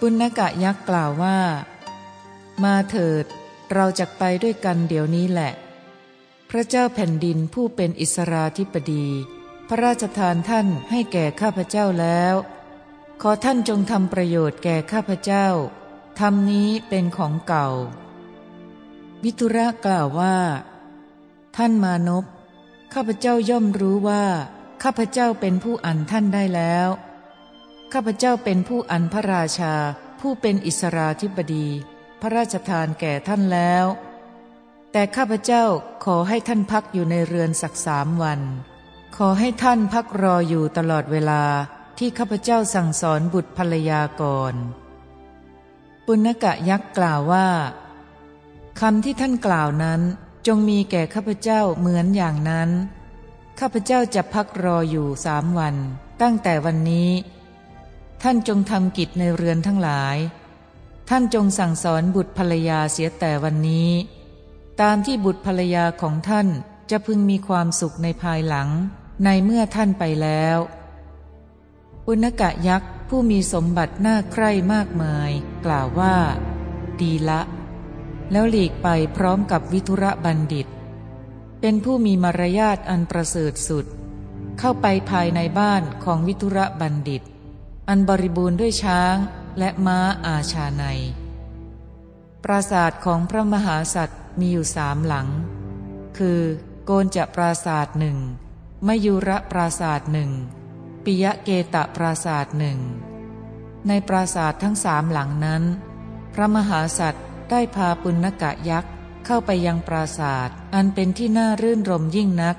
ปุณกะยักษ์กล่าวว่า มาเถิด เราจะไปด้วยกันเดี๋ยวนี้แหละ พระเจ้าแผ่นดินผู้เป็นอิสราธิปดี พระราชทานท่านให้แก่ข้าพเจ้าแล้ว ขอท่านจงทำประโยชน์แก่ข้าพเจ้าทำนี้เป็นของเก่า วิทุระกล่าวว่า ท่านมานพข้าพเจ้าย่อมรู้ว่า ข้าพเจ้าเป็นผู้อันท่านได้แล้ว ข้าพเจ้าเป็นผู้อันพระราชา ผู้เป็นอิสราธิบดี พระราชทานแก่ท่านแล้ว แต่ข้าพเจ้าขอให้ท่านพักอยู่ในเรือนสักสามวัน ขอให้ท่านพักรออยู่ตลอดเวลาที่ข้าพเจ้าสั่งสอนบุตรภรรยาก่อน ปุณกะยักษ์กล่าวว่าคำที่ท่านกล่าวนั้นจงมีแก่ข้าพเจ้าเหมือนอย่างนั้น ข้าพเจ้าจะพักรออยู่สามวัน ตั้งแต่วันนี้ ท่านจงทำกิจในเรือนทั้งหลาย ท่านจงสั่งสอนบุตรภรรยาเสียแต่วันนี้ ตามที่บุตรภรรยาของท่านจะพึงมีความสุขในภายหลัง ในเมื่อท่านไปแล้ว อุณกะยักษ์ผู้มีสมบัติน่าใคร่มากมาย กล่าวว่า ดีละ แล้วหลีกไปพร้อมกับวิทุระบัณฑิต เป็นผู้มีมารยาทอันประเสริฐสุด เข้าไปภายในบ้านของวิทุระบัณฑิต อันบริบูรณ์ด้วยช้างและม้าอาชาใน ปราสาทของพระมหาสัตว์มีอยู่สามหลัง คือโกนจะปราสาทหนึ่งมยุระปราสาทหนึ่งปิยะเกตะปราสาทหนึ่ง ในปราสาททั้งสามหลังนั้น พระมหาสัตว์ได้พาปุณกะยักษ์เข้าไปยังปราศาสตร์อันเป็นที่น่ารื่นรมยิ่งนัก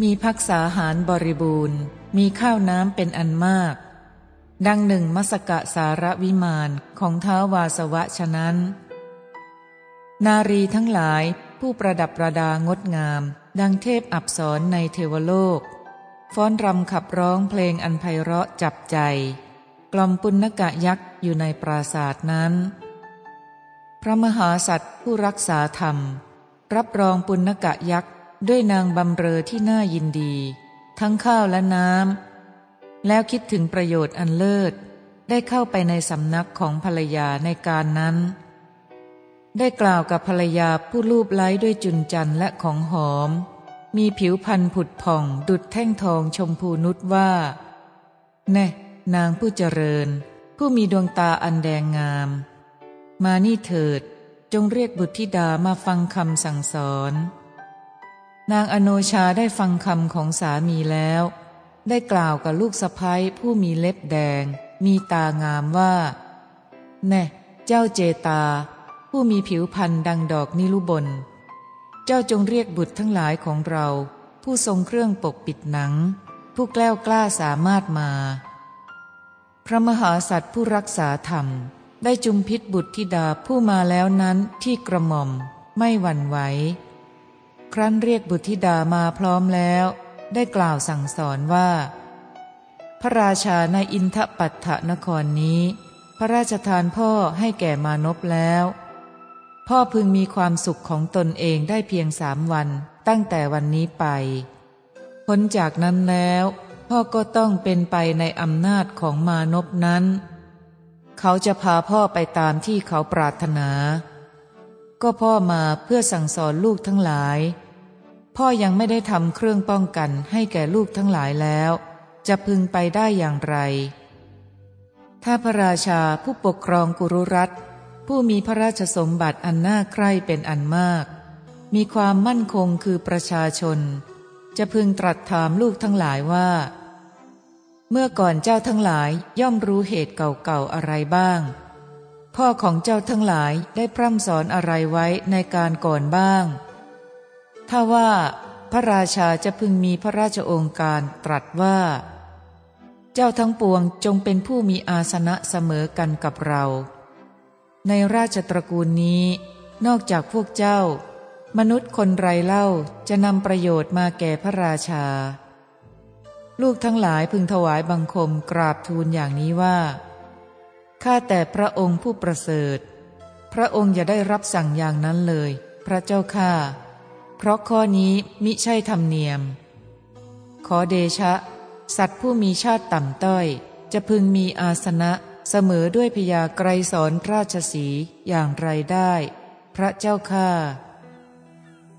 มีพักษาหารบริบูรณ์ มีข้าวน้ำเป็นอันมาก ดังหนึ่งมสกะสารวิมานของเท้าวาสวะฉะนั้น นารีทั้งหลายผู้ประดับประดางดงาม ดังเทพอับสรในเทวโลก ฟ้อนรำขับร้องเพลงอันไพเราะจับใจ กล่อมปุณกะยักษ์อยู่ในปราศาสตนั้น พระมหาสัตว์ผู้รักษาธรรม รับรองปุณกะยักษ์ด้วยนางบำเรอที่น่ายินดี ทั้งข้าวและน้ำ แล้วคิดถึงประโยชน์อันเลิศ ได้เข้าไปในสำนักของภรรยาในการนั้น ได้กล่าวกับภรรยาผู้รูปไล้ด้วยจุนจันและของหอม มีผิวพันผุดผ่องดุดแท่งทองชมพูนุชว่า แน่ นางผู้เจริญ ผู้มีดวงตาอันแดงงาม มานี่เถิด จงเรียกบุตรธิดามาฟังคำสั่งสอน นางอโนชาได้ฟังคำของสามีแล้ว ได้กล่าวกับลูกสะพ้ยผู้มีเล็บแดง มีตางามว่า แน่เจ้าเจตา ผู้มีผิวพันธ์ดังดอกนิลุบน เจ้าจงเรียกบุตรทั้งหลายของเรา ผู้ทรงเครื่องปกปิดหนัง ผู้แกล้วกล้าสามารถมา พระมหาสัตว์ผู้รักษาธรรม ได้จุมพิษบุตรธิดาผู้มาแล้วนั้นที่กระหม่อม ไม่หวั่นไหว ครั้นเรียกบุตรธิดามาพร้อมแล้ว ได้กล่าวสั่งสอนว่า พระราชาในอินทปัตถนครนี้ พระราชทานพ่อให้แก่มานพแล้ว พ่อพึงมีความสุขของตนเองได้เพียงสามวันตั้งแต่วันนี้ไป พ้นจากนั้นแล้ว พ่อก็ต้องเป็นไปในอำนาจของมานพนั้น เขาจะพาพ่อไปตามที่เขาปรารถนา ก็พ่อมาเพื่อสั่งสอนลูกทั้งหลาย พ่อยังไม่ได้ทำเครื่องป้องกันให้แก่ลูกทั้งหลายแล้ว จะพึงไปได้อย่างไร ถ้าพระราชาผู้ปกครองกุรุรัตผู้มีพระราชสมบัติอันน่าใคร่เป็นอันมาก มีความมั่นคงคือประชาชน จะพึงตรัสถามลูกทั้งหลายว่า เมื่อก่อนเจ้าทั้งหลายย่อมรู้เหตุเก่าๆอะไรบ้าง พ่อของเจ้าทั้งหลายได้พร่ำสอนอะไรไว้ในการก่อนบ้าง ถ้าว่าพระราชาจะพึงมีพระราชองค์การตรัสว่า เจ้าทั้งปวงจงเป็นผู้มีอาสนะเสมอกันกับเรา ในราชตระกูลนี้ นอกจากพวกเจ้า มนุษย์คนไรเล่าจะนำประโยชน์มาแก่พระราชา ลูกทั้งหลายพึงถวายบังคมกราบทูลอย่างนี้ว่าข้าแต่พระองค์ผู้ประเสริฐ พระองค์อย่าได้รับสั่งอย่างนั้นเลย พระเจ้าข้า เพราะข้อนี้มิใช่ธรรมเนียม ขอเดชะ สัตว์ผู้มีชาติต่ำต้อย จะพึงมีอาสนะเสมอด้วยพยาไกรสอนราชสีอย่างไรได้ พระเจ้าข้า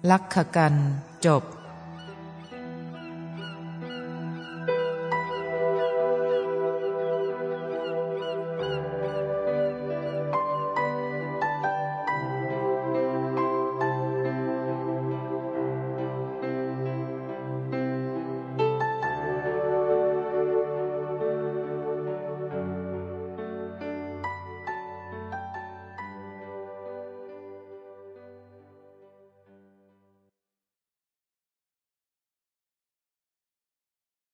ลักขกันจบ